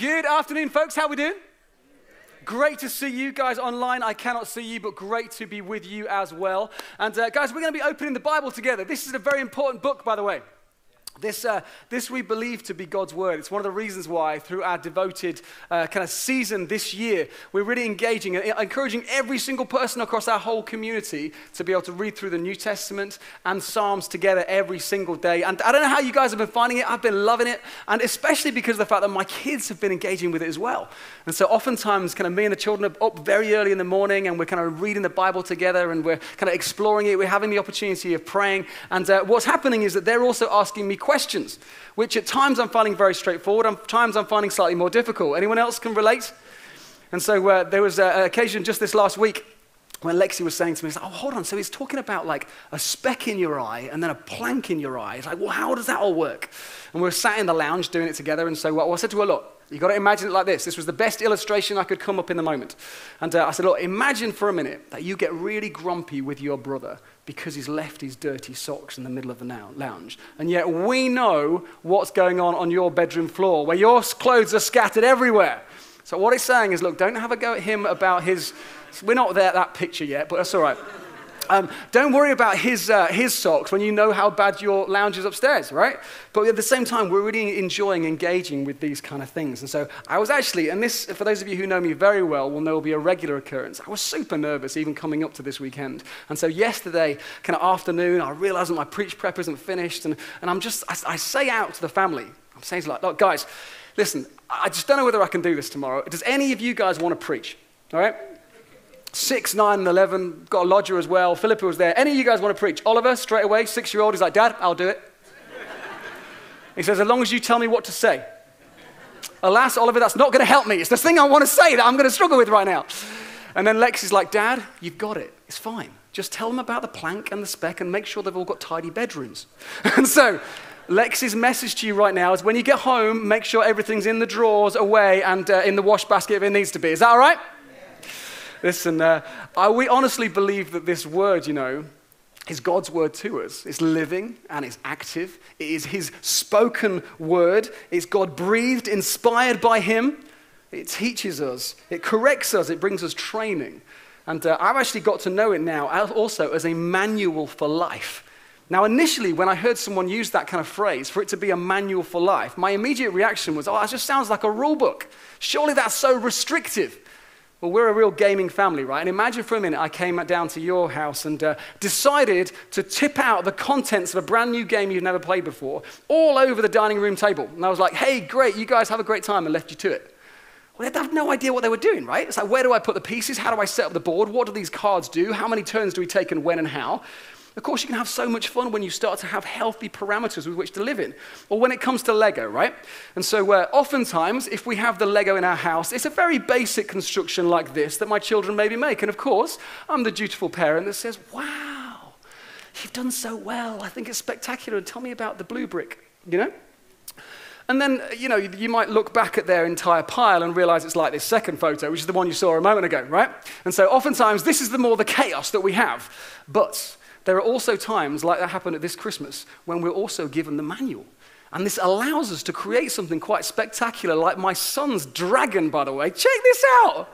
Good afternoon, folks. How we doing? Great to see you guys online. I cannot see you, but great to be with you as well. And uh, guys, we're going to be opening the Bible together. This is a very important book, by the way. This, uh, this we believe to be God's word. It's one of the reasons why, through our devoted uh, kind of season this year, we're really engaging and encouraging every single person across our whole community to be able to read through the New Testament and Psalms together every single day. And I don't know how you guys have been finding it. I've been loving it, and especially because of the fact that my kids have been engaging with it as well. And so, oftentimes, kind of me and the children are up very early in the morning, and we're kind of reading the Bible together, and we're kind of exploring it. We're having the opportunity of praying, and uh, what's happening is that they're also asking me questions questions, which at times I'm finding very straightforward, at times I'm finding slightly more difficult. Anyone else can relate? And so uh, there was an occasion just this last week when Lexi was saying to me, like, oh, hold on, so he's talking about like a speck in your eye and then a plank in your eye. It's like, well, how does that all work? And we were sat in the lounge doing it together, and so well, I said to her, look, You've got to imagine it like this. This was the best illustration I could come up in the moment. And uh, I said, Look, imagine for a minute that you get really grumpy with your brother because he's left his dirty socks in the middle of the lounge. And yet we know what's going on on your bedroom floor where your clothes are scattered everywhere. So what he's saying is, Look, don't have a go at him about his. We're not there at that picture yet, but that's all right. Um, don't worry about his, uh, his socks when you know how bad your lounge is upstairs, right? But at the same time, we're really enjoying engaging with these kind of things. And so I was actually, and this, for those of you who know me very well, will know will be a regular occurrence. I was super nervous even coming up to this weekend. And so yesterday, kind of afternoon, I realized that my preach prep isn't finished. And, and I'm just, I, I say out to the family, I'm saying like, look, guys, listen, I just don't know whether I can do this tomorrow. Does any of you guys want to preach? All right? 6, 9, and 11. Got a lodger as well. Philippa was there. Any of you guys want to preach? Oliver, straight away, six year old, he's like, Dad, I'll do it. he says, As long as you tell me what to say. Alas, Oliver, that's not going to help me. It's the thing I want to say that I'm going to struggle with right now. And then Lex is like, Dad, you've got it. It's fine. Just tell them about the plank and the speck and make sure they've all got tidy bedrooms. and so, Lex's message to you right now is when you get home, make sure everything's in the drawers, away, and uh, in the wash basket if it needs to be. Is that all right? Listen, uh, I, we honestly believe that this word, you know, is God's word to us. It's living and it's active. It is His spoken word. It's God breathed, inspired by Him. It teaches us, it corrects us, it brings us training. And uh, I've actually got to know it now also as a manual for life. Now, initially, when I heard someone use that kind of phrase, for it to be a manual for life, my immediate reaction was, oh, that just sounds like a rule book. Surely that's so restrictive. Well, we're a real gaming family, right? And imagine for a minute I came down to your house and uh, decided to tip out the contents of a brand new game you've never played before all over the dining room table. And I was like, hey, great, you guys have a great time, and left you to it. Well, they have no idea what they were doing, right? It's like, where do I put the pieces? How do I set up the board? What do these cards do? How many turns do we take and when and how? Of course, you can have so much fun when you start to have healthy parameters with which to live in. Or when it comes to Lego, right? And so, uh, oftentimes, if we have the Lego in our house, it's a very basic construction like this that my children maybe make. And of course, I'm the dutiful parent that says, Wow, you've done so well. I think it's spectacular. And Tell me about the blue brick, you know? And then, you know, you might look back at their entire pile and realize it's like this second photo, which is the one you saw a moment ago, right? And so oftentimes this is the more the chaos that we have. But there are also times, like that happened at this Christmas, when we're also given the manual. And this allows us to create something quite spectacular, like my son's dragon, by the way. Check this out.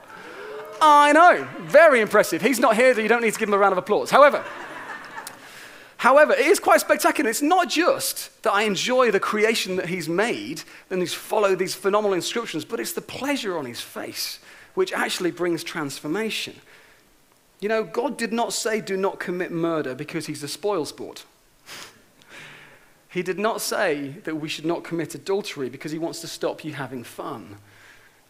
I know, very impressive. He's not here, so you don't need to give him a round of applause. However, However, it is quite spectacular. It's not just that I enjoy the creation that he's made and he's followed these phenomenal inscriptions, but it's the pleasure on his face which actually brings transformation. You know, God did not say, do not commit murder because he's a spoil sport. he did not say that we should not commit adultery because he wants to stop you having fun.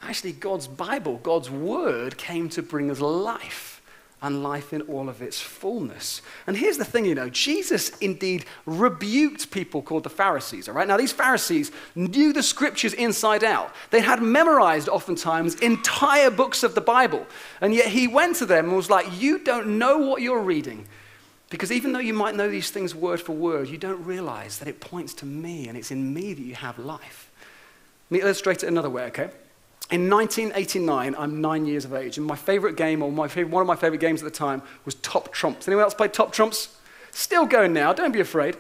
Actually, God's Bible, God's word, came to bring us life and life in all of its fullness. And here's the thing, you know, Jesus indeed rebuked people called the Pharisees, all right? Now, these Pharisees knew the scriptures inside out. They had memorized oftentimes entire books of the Bible. And yet he went to them and was like, You don't know what you're reading. Because even though you might know these things word for word, you don't realize that it points to me and it's in me that you have life. Let me illustrate it another way, okay? In 1989, I'm nine years of age, and my favorite game, or my favorite, one of my favorite games at the time, was Top Trumps. Anyone else play Top Trumps? Still going now, don't be afraid.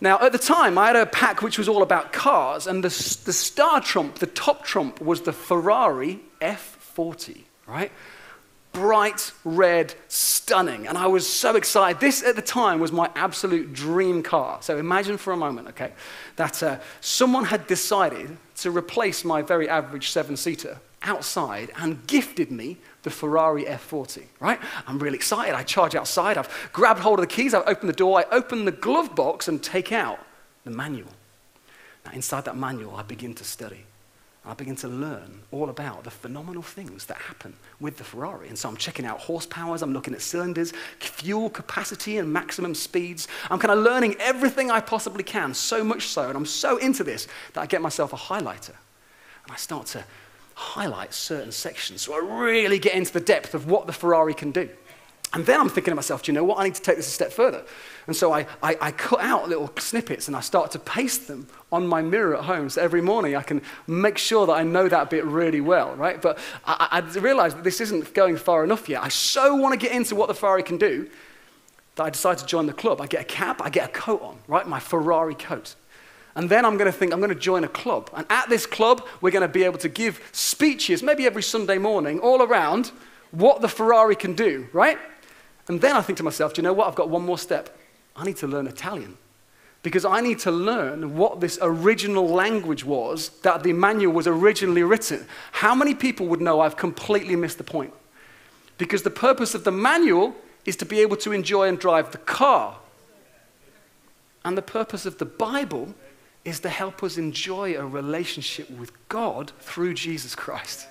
Now, at the time, I had a pack which was all about cars, and the, the star trump, the top trump, was the Ferrari F40, right? Bright red, stunning. And I was so excited. This, at the time, was my absolute dream car. So imagine for a moment, okay, that uh, someone had decided to replace my very average seven seater outside and gifted me the Ferrari F40, right? I'm really excited. I charge outside. I've grabbed hold of the keys. I've opened the door. I open the glove box and take out the manual. Now, inside that manual, I begin to study. I begin to learn all about the phenomenal things that happen with the Ferrari. And so I'm checking out horsepowers, I'm looking at cylinders, fuel capacity, and maximum speeds. I'm kind of learning everything I possibly can, so much so, and I'm so into this that I get myself a highlighter. And I start to highlight certain sections so I really get into the depth of what the Ferrari can do. And then I'm thinking to myself, do you know what? I need to take this a step further. And so I, I, I, cut out little snippets and I start to paste them on my mirror at home. So every morning I can make sure that I know that bit really well, right? But I, I realized that this isn't going far enough yet. I so want to get into what the Ferrari can do that I decide to join the club. I get a cap, I get a coat on, right? My Ferrari coat. And then I'm going to think, I'm going to join a club. And at this club, we're going to be able to give speeches, maybe every Sunday morning, all around what the Ferrari can do, right? And then I think to myself, do you know what? I've got one more step. I need to learn Italian. Because I need to learn what this original language was that the manual was originally written. How many people would know I've completely missed the point? Because the purpose of the manual is to be able to enjoy and drive the car. And the purpose of the Bible is to help us enjoy a relationship with God through Jesus Christ.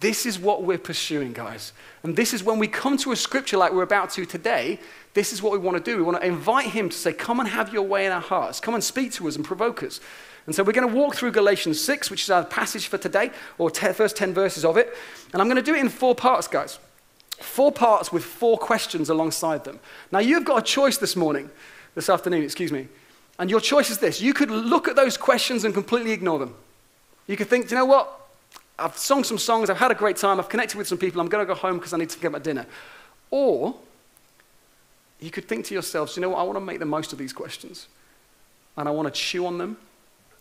This is what we're pursuing, guys. And this is when we come to a scripture like we're about to today, this is what we want to do. We want to invite Him to say, Come and have your way in our hearts. Come and speak to us and provoke us. And so we're going to walk through Galatians 6, which is our passage for today, or first 10 verses of it. And I'm going to do it in four parts, guys. Four parts with four questions alongside them. Now, you've got a choice this morning, this afternoon, excuse me. And your choice is this you could look at those questions and completely ignore them. You could think, you know what? I've sung some songs, I've had a great time, I've connected with some people, I'm going to go home because I need to get my dinner. Or you could think to yourselves, you know what? I want to make the most of these questions. And I want to chew on them,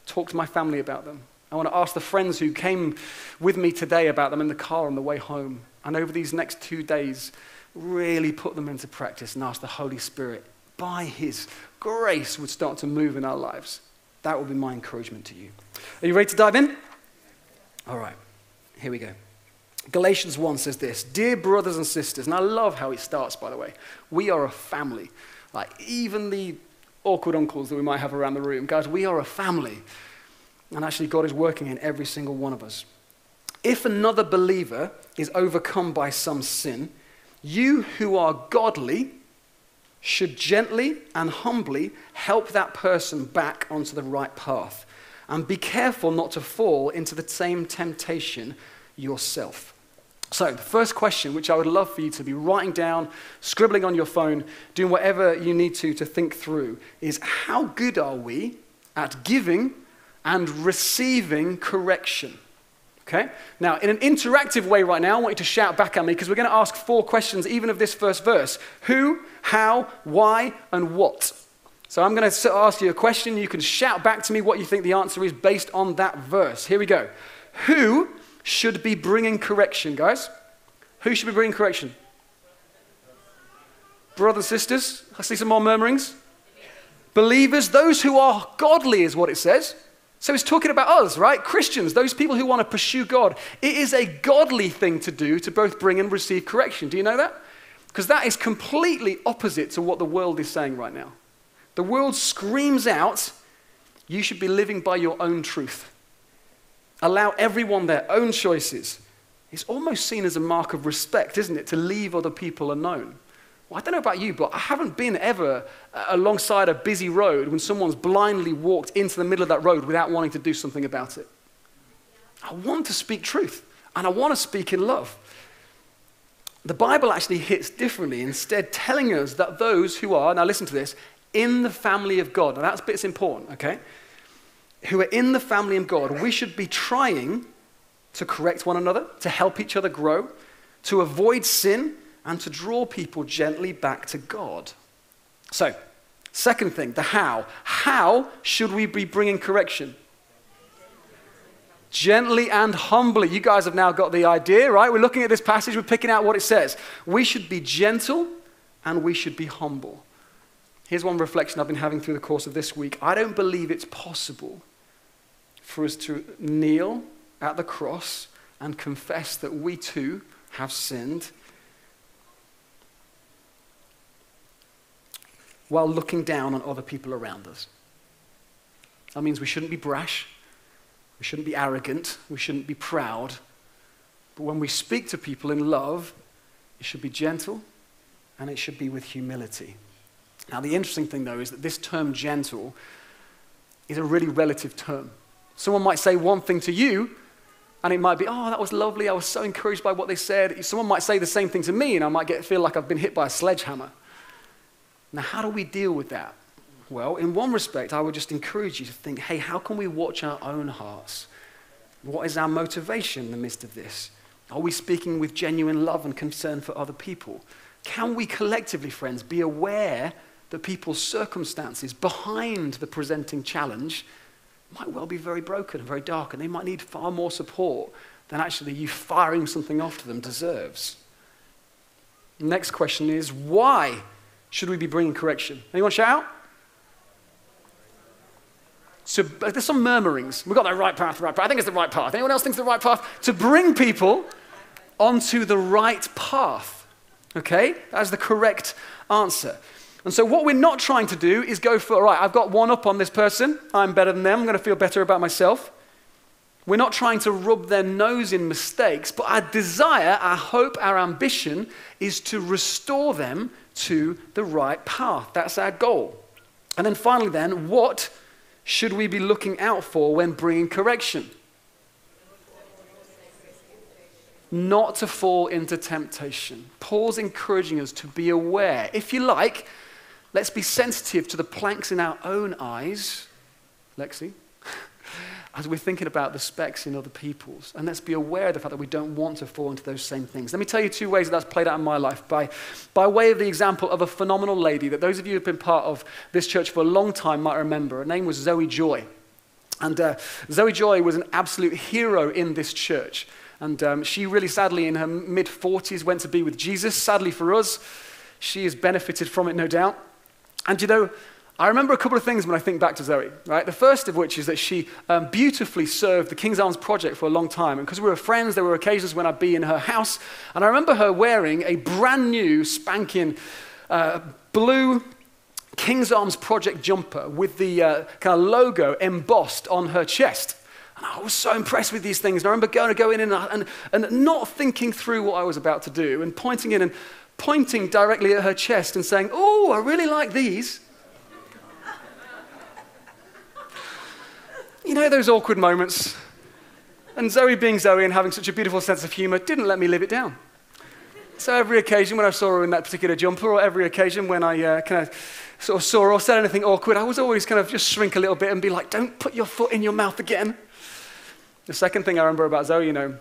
talk to my family about them. I want to ask the friends who came with me today about them in the car on the way home. And over these next two days, really put them into practice and ask the Holy Spirit, by His grace would start to move in our lives. That would be my encouragement to you. Are you ready to dive in? All right, here we go. Galatians 1 says this Dear brothers and sisters, and I love how it starts, by the way. We are a family. Like, even the awkward uncles that we might have around the room, guys, we are a family. And actually, God is working in every single one of us. If another believer is overcome by some sin, you who are godly should gently and humbly help that person back onto the right path. And be careful not to fall into the same temptation yourself. So, the first question, which I would love for you to be writing down, scribbling on your phone, doing whatever you need to to think through, is how good are we at giving and receiving correction? Okay? Now, in an interactive way right now, I want you to shout back at me because we're going to ask four questions, even of this first verse who, how, why, and what. So I'm going to ask you a question. You can shout back to me what you think the answer is based on that verse. Here we go. Who should be bringing correction, guys? Who should be bringing correction? Brothers sisters? I see some more murmurings. Believers, those who are godly, is what it says. So it's talking about us, right? Christians, those people who want to pursue God. It is a godly thing to do to both bring and receive correction. Do you know that? Because that is completely opposite to what the world is saying right now. The world screams out, you should be living by your own truth. Allow everyone their own choices. It's almost seen as a mark of respect, isn't it, to leave other people alone? Well, I don't know about you, but I haven't been ever uh, alongside a busy road when someone's blindly walked into the middle of that road without wanting to do something about it. I want to speak truth, and I want to speak in love. The Bible actually hits differently, instead, telling us that those who are, now listen to this, in the family of God, now that's bit's important, okay? Who are in the family of God, we should be trying to correct one another, to help each other grow, to avoid sin, and to draw people gently back to God. So, Second thing, the how. How should we be bringing correction? Gently and humbly. You guys have now got the idea, right? We're looking at this passage, we're picking out what it says. We should be gentle and we should be humble. Here's one reflection I've been having through the course of this week. I don't believe it's possible for us to kneel at the cross and confess that we too have sinned while looking down on other people around us. That means we shouldn't be brash, we shouldn't be arrogant, we shouldn't be proud. But when we speak to people in love, it should be gentle and it should be with humility. Now, the interesting thing, though, is that this term gentle is a really relative term. Someone might say one thing to you, and it might be, oh, that was lovely. I was so encouraged by what they said. Someone might say the same thing to me, and I might get, feel like I've been hit by a sledgehammer. Now, how do we deal with that? Well, in one respect, I would just encourage you to think hey, how can we watch our own hearts? What is our motivation in the midst of this? Are we speaking with genuine love and concern for other people? Can we collectively, friends, be aware that people's circumstances behind the presenting challenge might well be very broken and very dark, and they might need far more support than actually you firing something off to them deserves? Next question is why should we be bringing correction? Anyone shout out? So uh, there's some murmurings. We've got the right path, the right path. I think it's the right path. Anyone else thinks it's the right path? To bring people onto the right path. Okay? That's the correct answer. And so, what we're not trying to do is go for, all right, I've got one up on this person. I'm better than them. I'm going to feel better about myself. We're not trying to rub their nose in mistakes, but our desire, our hope, our ambition is to restore them to the right path. That's our goal. And then finally, then, what should we be looking out for when bringing correction? Not to fall into temptation. Paul's encouraging us to be aware. If you like, let's be sensitive to the planks in our own eyes. Lexi? as we're thinking about the specks in other people's. And let's be aware of the fact that we don't want to fall into those same things. Let me tell you two ways that that's played out in my life. By, by way of the example of a phenomenal lady that those of you who have been part of this church for a long time might remember. Her name was Zoe Joy. And uh, Zoe Joy was an absolute hero in this church. And um, she really sadly, in her mid 40s, went to be with Jesus. Sadly for us, she has benefited from it, no doubt. And you know, I remember a couple of things when I think back to Zoe, right? The first of which is that she um, beautifully served the King's Arms Project for a long time. And because we were friends, there were occasions when I'd be in her house. And I remember her wearing a brand new, spanking uh, blue King's Arms Project jumper with the uh, kind of logo embossed on her chest. And I was so impressed with these things. And I remember going to go in and, and, and not thinking through what I was about to do and pointing in and pointing directly at her chest and saying, Oh, I really like these. you know those awkward moments? And Zoe, being Zoe and having such a beautiful sense of humor, didn't let me live it down. So every occasion when I saw her in that particular jumper, or every occasion when I uh, kind of sort of saw her or said anything awkward, I was always kind of just shrink a little bit and be like, don't put your foot in your mouth again. The second thing I remember about Zoe, you know,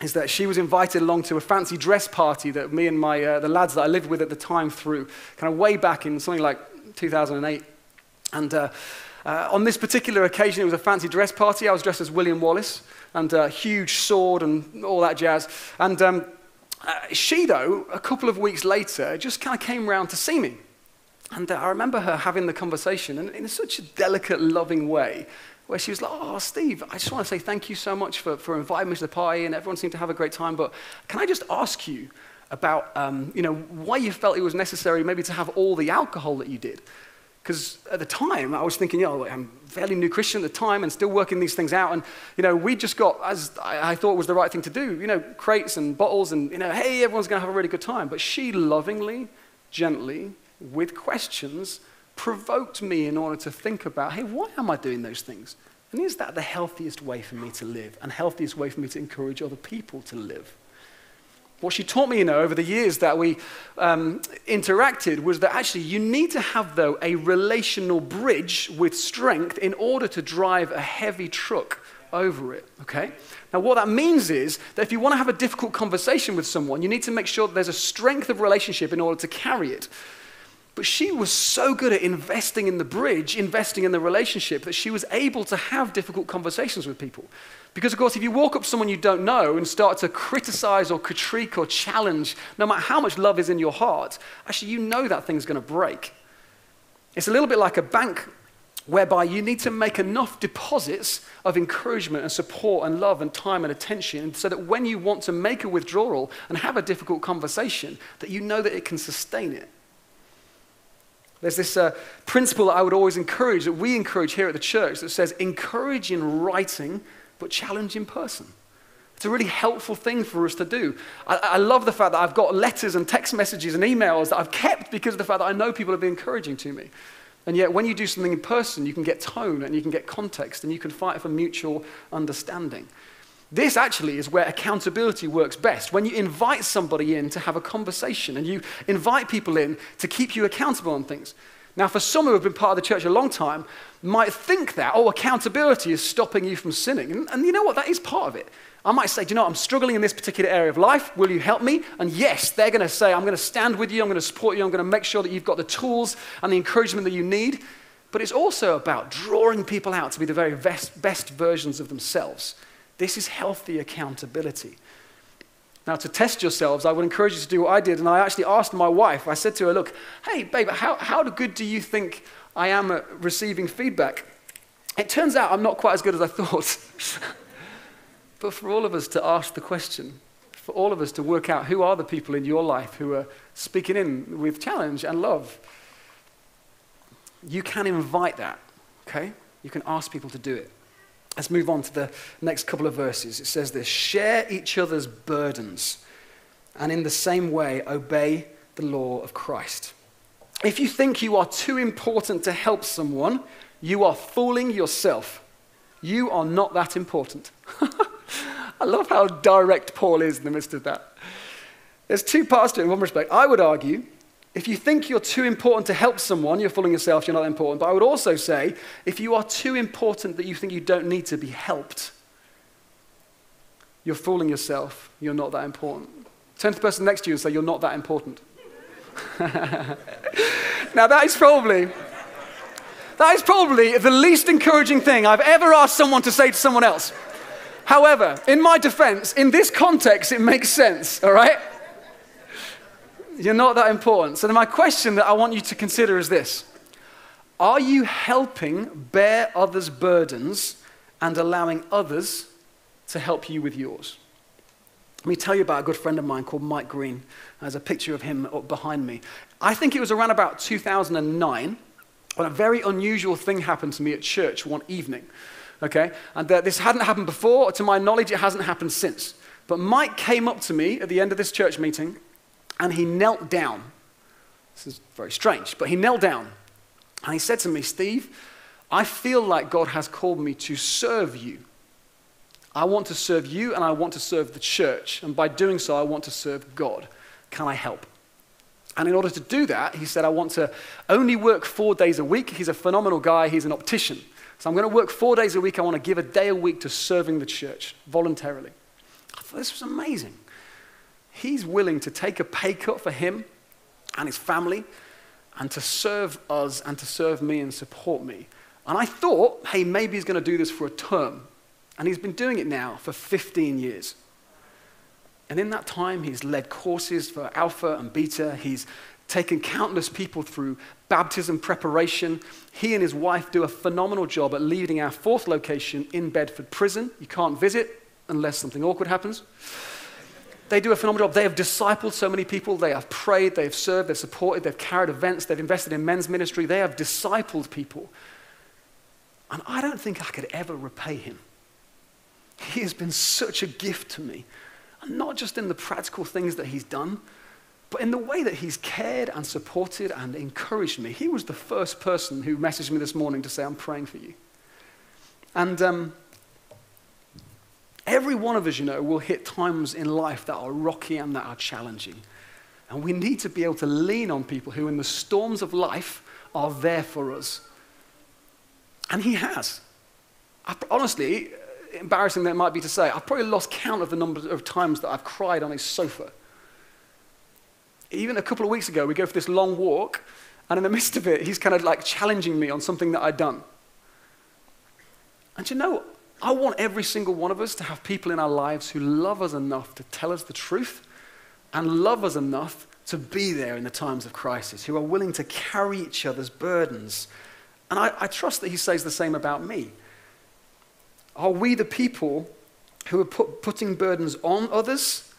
is that she was invited along to a fancy dress party that me and my, uh, the lads that I lived with at the time threw, kind of way back in something like 2008. And uh, uh, on this particular occasion, it was a fancy dress party. I was dressed as William Wallace and a huge sword and all that jazz. And um, uh, she, though, a couple of weeks later, just kind of came round to see me. And uh, I remember her having the conversation and in such a delicate, loving way where she was like, Oh, Steve, I just want to say thank you so much for, for inviting me to the party, and everyone seemed to have a great time. But can I just ask you about um, you know, why you felt it was necessary maybe to have all the alcohol that you did? Because at the time, I was thinking, you know, I'm a fairly new Christian at the time and still working these things out. And, you know, we just got, as I, I thought was the right thing to do, you know, crates and bottles and, you know, hey, everyone's going to have a really good time. But she lovingly, gently, with questions, provoked me in order to think about, hey, why am I doing those things? And is that the healthiest way for me to live and healthiest way for me to encourage other people to live? What she taught me, you know, over the years that we um, interacted was that actually you need to have, though, a relational bridge with strength in order to drive a heavy truck over it, okay? Now, what that means is that if you want to have a difficult conversation with someone, you need to make sure that there's a strength of relationship in order to carry it. But she was so good at investing in the bridge, investing in the relationship, that she was able to have difficult conversations with people. Because, of course, if you walk up to someone you don't know and start to criticize or critique or challenge, no matter how much love is in your heart, actually, you know that thing's going to break. It's a little bit like a bank whereby you need to make enough deposits of encouragement and support and love and time and attention so that when you want to make a withdrawal and have a difficult conversation, that you know that it can sustain it. There's this uh, principle that I would always encourage, that we encourage here at the church, that says encourage in writing, but challenge in person. It's a really helpful thing for us to do. I, I, love the fact that I've got letters and text messages and emails that I've kept because of the fact that I know people have been encouraging to me. And yet, when you do something in person, you can get tone and you can get context and you can fight for mutual understanding. This actually is where accountability works best. When you invite somebody in to have a conversation and you invite people in to keep you accountable on things. Now, for some who have been part of the church a long time, might think that, oh, accountability is stopping you from sinning. And, and you know what? That is part of it. I might say, do you know, I'm struggling in this particular area of life. Will you help me? And yes, they're going to say, I'm going to stand with you. I'm going to support you. I'm going to make sure that you've got the tools and the encouragement that you need. But it's also about drawing people out to be the very best, best versions of themselves. This is healthy accountability. Now, to test yourselves, I would encourage you to do what I did. And I actually asked my wife, I said to her, Look, hey, babe, how, how good do you think I am at receiving feedback? It turns out I'm not quite as good as I thought. but for all of us to ask the question, for all of us to work out who are the people in your life who are speaking in with challenge and love, you can invite that, okay? You can ask people to do it. Let's move on to the next couple of verses. It says this Share each other's burdens, and in the same way, obey the law of Christ. If you think you are too important to help someone, you are fooling yourself. You are not that important. I love how direct Paul is in the midst of that. There's two parts to it in one respect. I would argue if you think you're too important to help someone, you're fooling yourself, you're not important. But I would also say if you are too important that you think you don't need to be helped, you're fooling yourself, you're not that important. Turn to the person next to you and say, You're not that important. now, that is probably. That is probably the least encouraging thing I've ever asked someone to say to someone else. However, in my defense, in this context, it makes sense, all right? You're not that important. So, my question that I want you to consider is this Are you helping bear others' burdens and allowing others to help you with yours? Let me tell you about a good friend of mine called Mike Green. There's a picture of him up behind me. I think it was around about 2009 when a very unusual thing happened to me at church one evening. Okay? And uh, this hadn't happened before. To my knowledge, it hasn't happened since. But Mike came up to me at the end of this church meeting and he knelt down. This is very strange, but he knelt down and he said to me, Steve, I feel like God has called me to serve you. I want to serve you and I want to serve the church. And by doing so, I want to serve God. Can I help? And in order to do that, he said, I want to only work four days a week. He's a phenomenal guy, he's an optician. So I'm going to work four days a week. I want to give a day a week to serving the church voluntarily. I thought this was amazing he's willing to take a pay cut for him and his family and to serve us and to serve me and support me. And I thought, hey, maybe he's going to do this for a term. And he's been doing it now for 15 years. And in that time, he's led courses for Alpha and Beta. He's taken countless people through baptism preparation. He and his wife do a phenomenal job at leading our fourth location in Bedford Prison. You can't visit unless something awkward happens they do a phenomenal job. They have discipled so many people. They have prayed, they have served, they've supported, they've carried events, they've invested in men's ministry. They have discipled people. And I don't think I could ever repay him. He has been such a gift to me. And not just in the practical things that he's done, but in the way that he's cared and supported and encouraged me. He was the first person who messaged me this morning to say, I'm praying for you. And um, Every one of us, you know, will hit times in life that are rocky and that are challenging. And we need to be able to lean on people who, in the storms of life, are there for us. And He has. I, honestly, embarrassing that it might be to say, I've probably lost count of the number of times that I've cried on his sofa. Even a couple of weeks ago, we go for this long walk, And in the midst of it, he's kind of like challenging me on something that I'd done. And you know, I want every single one of us to have people in our lives who love us enough to tell us the truth and love us enough to be there in the times of crisis, who are willing to carry each other's burdens. And I, I trust that he says the same about me. Are we the people who are put, putting burdens on others,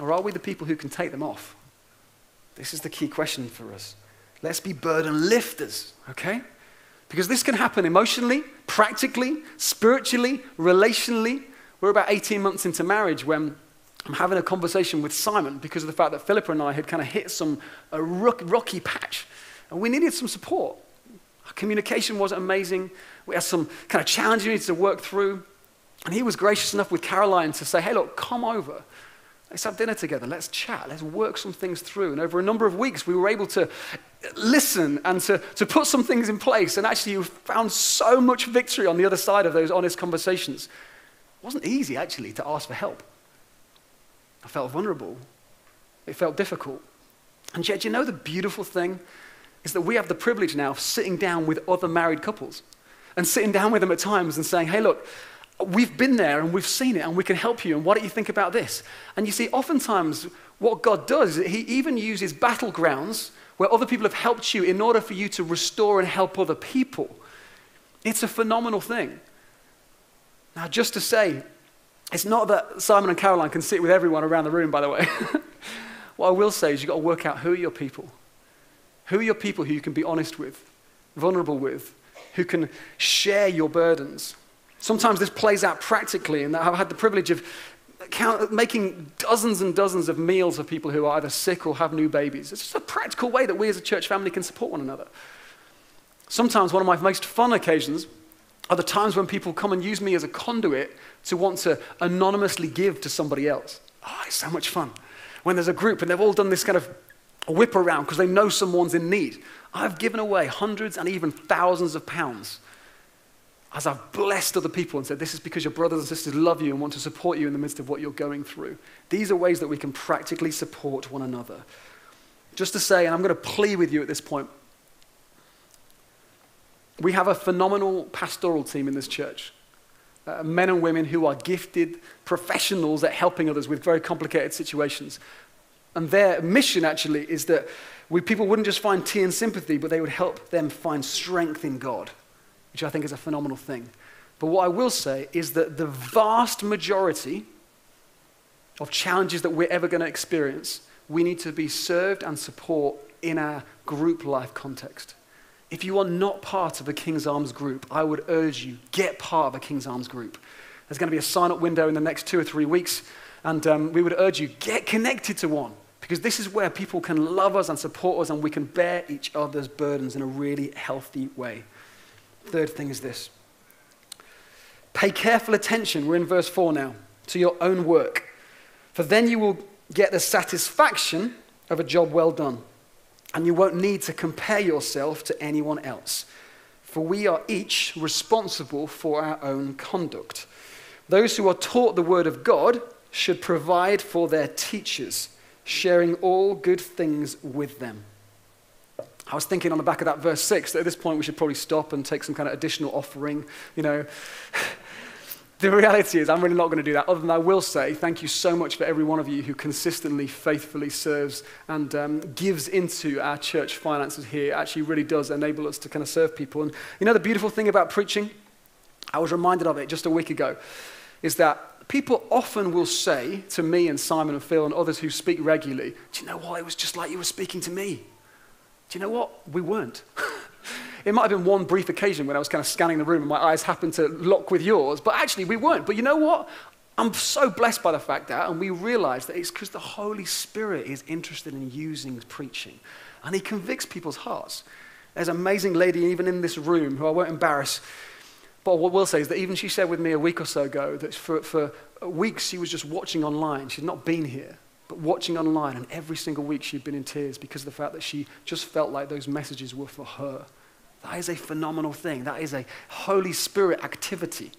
or are we the people who can take them off? This is the key question for us. Let's be burden lifters, okay? Because this can happen emotionally, practically, spiritually, relationally. We're about 18 months into marriage when I'm having a conversation with Simon because of the fact that Philippa and I had kind of hit some a rocky patch and we needed some support. Our communication wasn't amazing. We had some kind of challenges we needed to work through. And he was gracious enough with Caroline to say, hey, look, come over. Let's have dinner together. Let's chat. Let's work some things through. And over a number of weeks, we were able to listen and to, to put some things in place. And actually, you found so much victory on the other side of those honest conversations. It wasn't easy, actually, to ask for help. I felt vulnerable. It felt difficult. And yet, you know the beautiful thing is that we have the privilege now of sitting down with other married couples and sitting down with them at times and saying, hey, look, we've been there and we've seen it and we can help you. And what don't you think about this? And you see, oftentimes, what God does, is He even uses battlegrounds where other people have helped you in order for you to restore and help other people. It's a phenomenal thing. Now, just to say, it's not that Simon and Caroline can sit with everyone around the room, by the way. what I will say is you've got to work out who are your people. Who are your people who you can be honest with, vulnerable with, who can share your burdens? Sometimes this plays out practically, and I've had the privilege of count, making dozens and dozens of meals for people who are either sick or have new babies. It's just a practical way that we as a church family can support one another. Sometimes one of my most fun occasions are the times when people come and use me as a conduit to want to anonymously give to somebody else. Oh, it's so much fun. When there's a group and they've all done this kind of whip around because they know someone's in need. I've given away hundreds and even thousands of pounds as I've blessed other people and said, This is because your brothers and sisters love you and want to support you in the midst of what you're going through. These are ways that we can practically support one another. Just to say, and I'm going to plea with you at this point, we have a phenomenal pastoral team in this church. Uh, men and women who are gifted professionals at helping others with very complicated situations. And their mission actually is that we, people wouldn't just find tea and sympathy, but they would help them find strength in God, which I think is a phenomenal thing. But what I will say is that the vast majority of challenges that we're ever going to experience, we need to be served and support in our group life context. If you are not part of a King's Arms group, I would urge you, get part of a King's Arms group. There's going to be a sign up window in the next two or three weeks, and um, we would urge you, get connected to one, because this is where people can love us and support us, and we can bear each other's burdens in a really healthy way. Third thing is this pay careful attention, we're in verse 4 now, to your own work, for then you will get the satisfaction of a job well done and you won't need to compare yourself to anyone else. For we are each responsible for our own conduct. Those who are taught the word of God should provide for their teachers, sharing all good things with them. I was thinking on the back of that verse 6 that at this point we should probably stop and take some kind of additional offering, you know. The reality is, I'm really not going to do that, other than I will say thank you so much for every one of you who consistently, faithfully serves and um, gives into our church finances here. It actually really does enable us to kind of serve people. And you know, the beautiful thing about preaching, I was reminded of it just a week ago, is that people often will say to me and Simon and Phil and others who speak regularly, Do you know what? It was just like you were speaking to me. Do you know what? We weren't. It might have been one brief occasion when I was kind of scanning the room and my eyes happened to lock with yours, but actually we weren't. But you know what? I'm so blessed by the fact that, and we realize that it's because the Holy Spirit is interested in using preaching, and He convicts people's hearts. There's an amazing lady, even in this room, who I won't embarrass, but what we'll say is that even she said with me a week or so ago that for, for weeks she was just watching online. She'd not been here, but watching online, and every single week she'd been in tears because of the fact that she just felt like those messages were for her. That is a phenomenal thing. That is a Holy Spirit activity.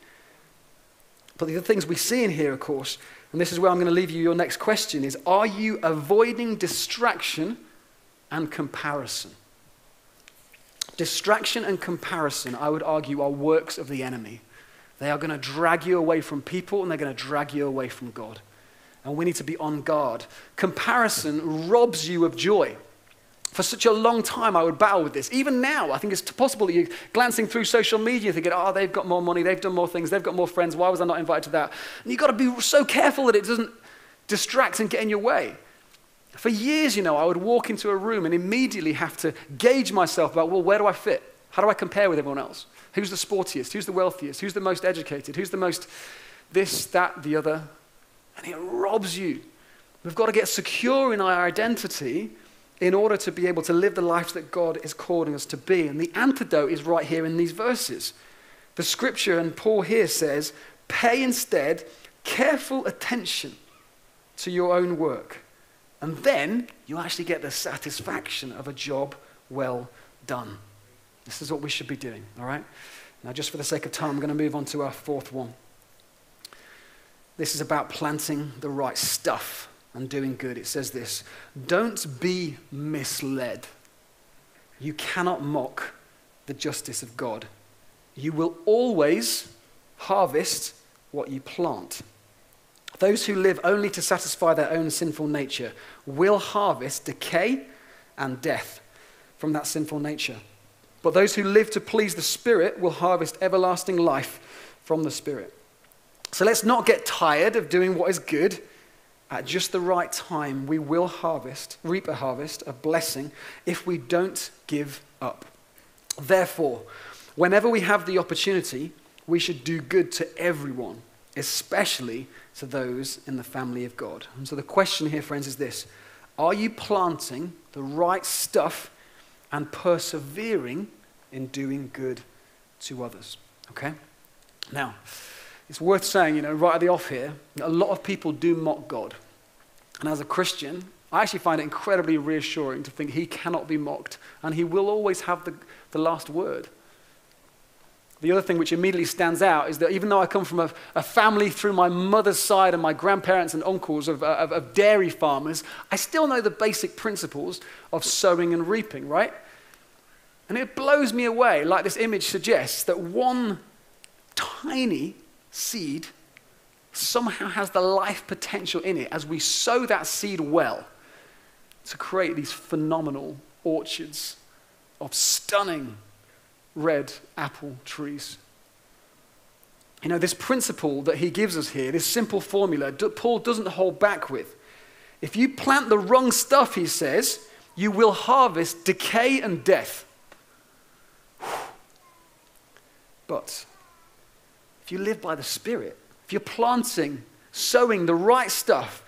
But the things we see in here, of course, and this is where I'm going to leave you your next question is are you avoiding distraction and comparison? Distraction and comparison, I would argue, are works of the enemy. They are going to drag you away from people and they're going to drag you away from God. And we need to be on guard. Comparison robs you of joy. For such a long time, I would battle with this. Even now, I think it's possible that you're glancing through social media thinking, oh, they've got more money, they've done more things, they've got more friends, why was I not invited to that? And you've got to be so careful that it doesn't distract and get in your way. For years, you know, I would walk into a room and immediately have to gauge myself about, well, where do I fit? How do I compare with everyone else? Who's the sportiest? Who's the wealthiest? Who's the most educated? Who's the most this, that, the other? And it robs you. We've got to get secure in our identity in order to be able to live the life that God is calling us to be. And the antidote is right here in these verses. The scripture, and Paul here says, pay instead careful attention to your own work. And then you actually get the satisfaction of a job well done. This is what we should be doing, all right? Now, just for the sake of time, I'm going to move on to our fourth one. This is about planting the right stuff and doing good. It says this Don't be misled. You cannot mock the justice of God. You will always harvest what you plant. Those who live only to satisfy their own sinful nature will harvest decay and death from that sinful nature. But those who live to please the Spirit will harvest everlasting life from the Spirit. So let's not get tired of doing what is good. At just the right time, we will harvest, reap a harvest, a blessing, if we don't give up. Therefore, whenever we have the opportunity, we should do good to everyone, especially to those in the family of God. And so the question here, friends, is this Are you planting the right stuff and persevering in doing good to others? Okay? Now, it's worth saying, you know, right at the off here, a lot of people do mock God. And as a Christian, I actually find it incredibly reassuring to think he cannot be mocked and he will always have the, the last word. The other thing which immediately stands out is that even though I come from a, a family through my mother's side and my grandparents and uncles of, uh, of, of dairy farmers, I still know the basic principles of sowing and reaping, right? And it blows me away, like this image suggests, that one tiny seed somehow has the life potential in it as we sow that seed well to create these phenomenal orchards of stunning red apple trees. You know, this principle that he gives us here, this simple formula, Paul doesn't hold back with. If you plant the wrong stuff, he says, you will harvest decay and death. But if you live by the Spirit, if you're planting, sowing the right stuff,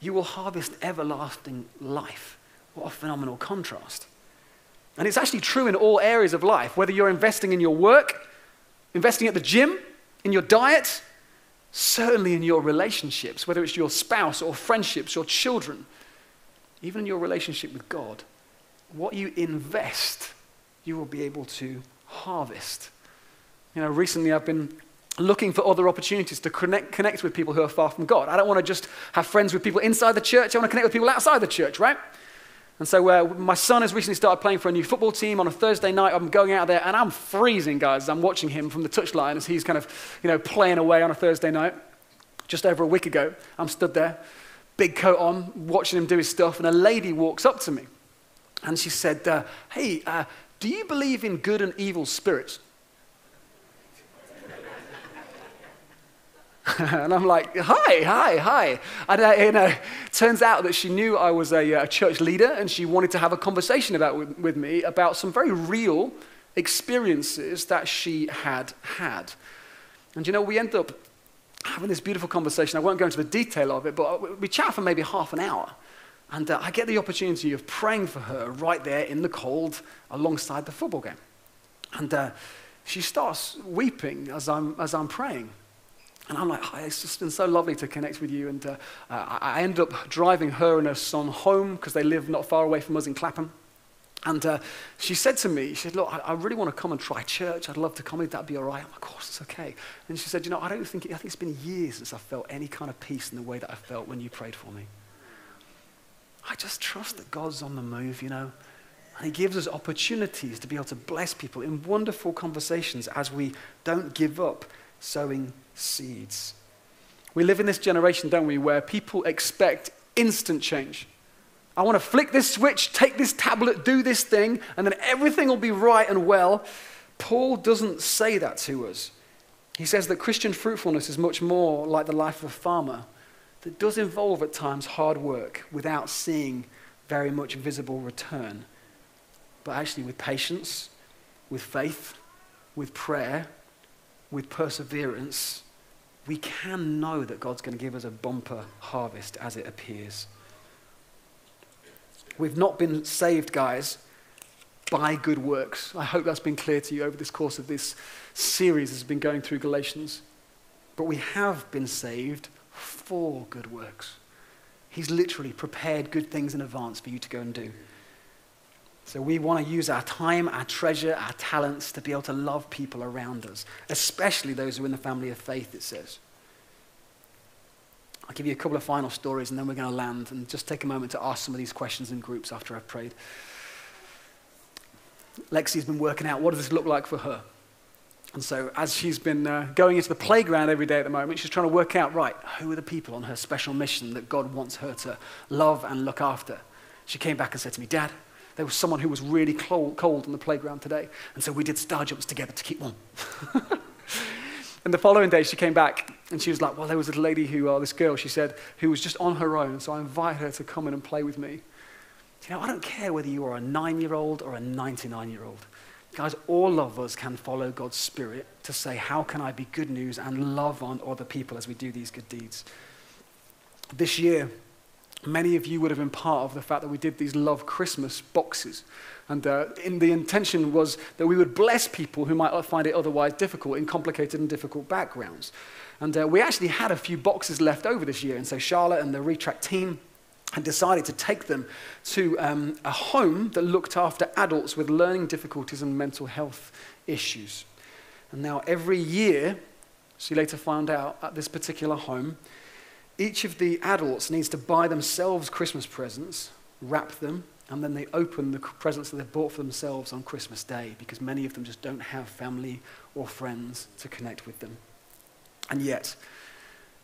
you will harvest everlasting life. What a phenomenal contrast. And it's actually true in all areas of life, whether you're investing in your work, investing at the gym, in your diet, certainly in your relationships, whether it's your spouse or friendships, your children, even in your relationship with God. What you invest, you will be able to harvest. You know, recently I've been looking for other opportunities to connect, connect with people who are far from God. I don't want to just have friends with people inside the church, I want to connect with people outside the church, right? And so uh, my son has recently started playing for a new football team on a Thursday night. I'm going out there and I'm freezing, guys. I'm watching him from the touchline as he's kind of, you know, playing away on a Thursday night. Just over a week ago, I'm stood there, big coat on, watching him do his stuff, and a lady walks up to me. And she said, uh, Hey, uh, do you believe in good and evil spirits? and I'm like, hi, hi, hi. And uh, you know, turns out that she knew I was a, uh, a church leader and she wanted to have a conversation about, with, with me about some very real experiences that she had had. And you know, we end up having this beautiful conversation. I won't go into the detail of it, but we chat for maybe half an hour. And uh, I get the opportunity of praying for her right there in the cold alongside the football game. And uh, she starts weeping as I'm, as I'm praying. And I'm like, oh, it's just been so lovely to connect with you. And uh, I end up driving her and her son home because they live not far away from us in Clapham. And uh, she said to me, she said, look, I, I, really want to come and try church. I'd love to come. If that'd be all right? I'm like, of course, it's okay. And she said, you know, I don't think, it, I think it's been years since I felt any kind of peace in the way that I felt when you prayed for me. I just trust that God's on the move, you know. And He gives us opportunities to be able to bless people in wonderful conversations as we don't give up sowing seeds. We live in this generation, don't we, where people expect instant change. I want to flick this switch, take this tablet, do this thing, and then everything will be right and well. Paul doesn't say that to us. He says that Christian fruitfulness is much more like the life of a farmer that does involve at times hard work without seeing very much visible return. But actually, with patience, with faith, with prayer, with perseverance, we can know that God's going to give us a bumper harvest as it appears. We've not been saved, guys, by good works. I hope that's been clear to you over this course of this series as been going through Galatians. But we have been saved for good works. He's literally prepared good things in advance for you to go and do. So we want to use our time, our treasure, our talents to be able to love people around us, especially those who are in the family of faith, it says. I'll give you a couple of final stories and then we're going to land and just take a moment to ask some of these questions in groups after I've prayed. Lexi's been working out what does this look like for her? And so, as she's been uh, going into the playground every day at the moment, she's trying to work out right, who are the people on her special mission that God wants her to love and look after? She came back and said to me, Dad, there was someone who was really cold, cold on the playground today. And so we did star jumps together to keep warm. and the following day, she came back and she was like, Well, there was a lady who, uh, this girl, she said, who was just on her own. So I invited her to come in and play with me. You know, I don't care whether you are a nine year old or a 99 year old. Guys, all of us can follow God's Spirit to say, How can I be good news and love on other people as we do these good deeds? This year, many of you would have been part of the fact that we did these Love Christmas boxes. And uh, in the intention was that we would bless people who might find it otherwise difficult in complicated and difficult backgrounds. And uh, we actually had a few boxes left over this year. And so Charlotte and the Retract team and decided to take them to um, a home that looked after adults with learning difficulties and mental health issues. And now, every year, she later found out at this particular home, each of the adults needs to buy themselves Christmas presents, wrap them, and then they open the presents that they've bought for themselves on Christmas Day because many of them just don't have family or friends to connect with them. And yet,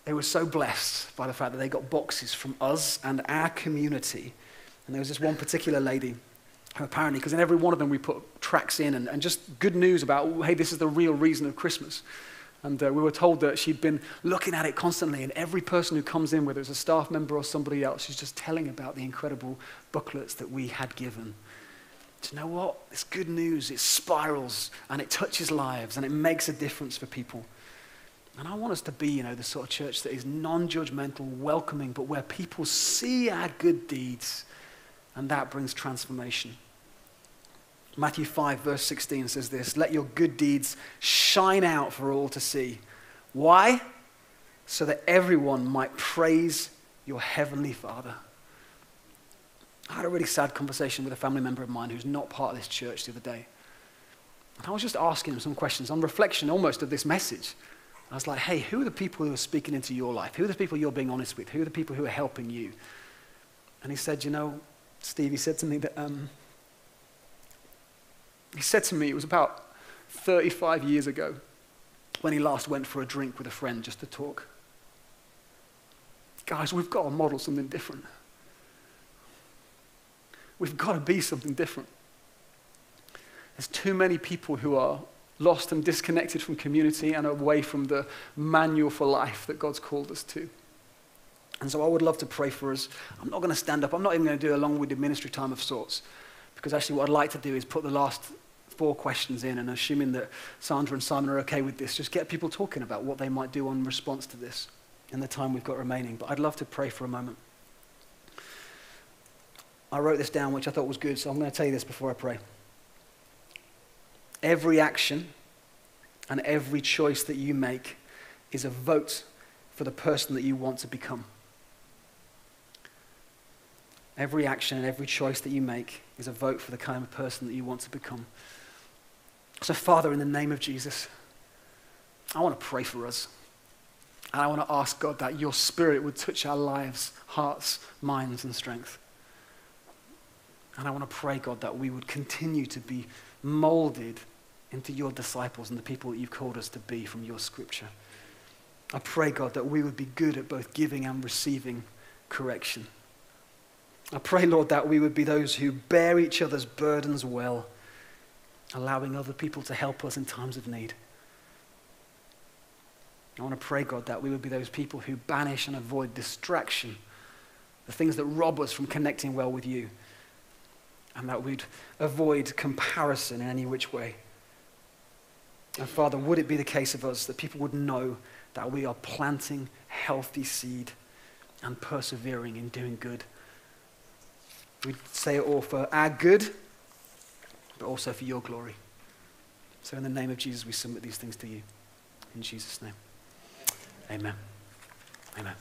they were so blessed by the fact that they got boxes from us and our community. And there was this one particular lady who apparently, because in every one of them we put tracts in and, and just good news about, hey, this is the real reason of Christmas. And uh, we were told that she'd been looking at it constantly, and every person who comes in, whether it's a staff member or somebody else, she's just telling about the incredible booklets that we had given. Do you know what? It's good news. It spirals and it touches lives and it makes a difference for people. And I want us to be, you know, the sort of church that is non judgmental, welcoming, but where people see our good deeds and that brings transformation. Matthew 5, verse 16 says this Let your good deeds shine out for all to see. Why? So that everyone might praise your heavenly Father. I had a really sad conversation with a family member of mine who's not part of this church the other day. And I was just asking him some questions on reflection almost of this message. I was like, hey, who are the people who are speaking into your life? Who are the people you're being honest with? Who are the people who are helping you? And he said, you know, Steve, he said to me that, um, he said to me, it was about 35 years ago when he last went for a drink with a friend just to talk. Guys, we've got to model something different. We've got to be something different. There's too many people who are lost and disconnected from community and away from the manual for life that God's called us to. And so I would love to pray for us. I'm not going to stand up. I'm not even going to do a long winded ministry time of sorts. Because actually, what I'd like to do is put the last four questions in, and assuming that Sandra and Simon are okay with this, just get people talking about what they might do in response to this in the time we've got remaining. But I'd love to pray for a moment. I wrote this down, which I thought was good, so I'm going to tell you this before I pray. Every action and every choice that you make is a vote for the person that you want to become. Every action and every choice that you make is a vote for the kind of person that you want to become. So, Father, in the name of Jesus, I want to pray for us. And I want to ask God that your spirit would touch our lives, hearts, minds, and strength. And I want to pray, God, that we would continue to be molded into your disciples and the people that you've called us to be from your scripture. I pray, God, that we would be good at both giving and receiving correction. I pray, Lord, that we would be those who bear each other's burdens well, allowing other people to help us in times of need. I want to pray, God, that we would be those people who banish and avoid distraction, the things that rob us from connecting well with you, and that we'd avoid comparison in any which way. And Father, would it be the case of us that people would know that we are planting healthy seed and persevering in doing good? We'd say it all for our good, but also for your glory. So, in the name of Jesus, we submit these things to you. In Jesus' name. Amen. Amen.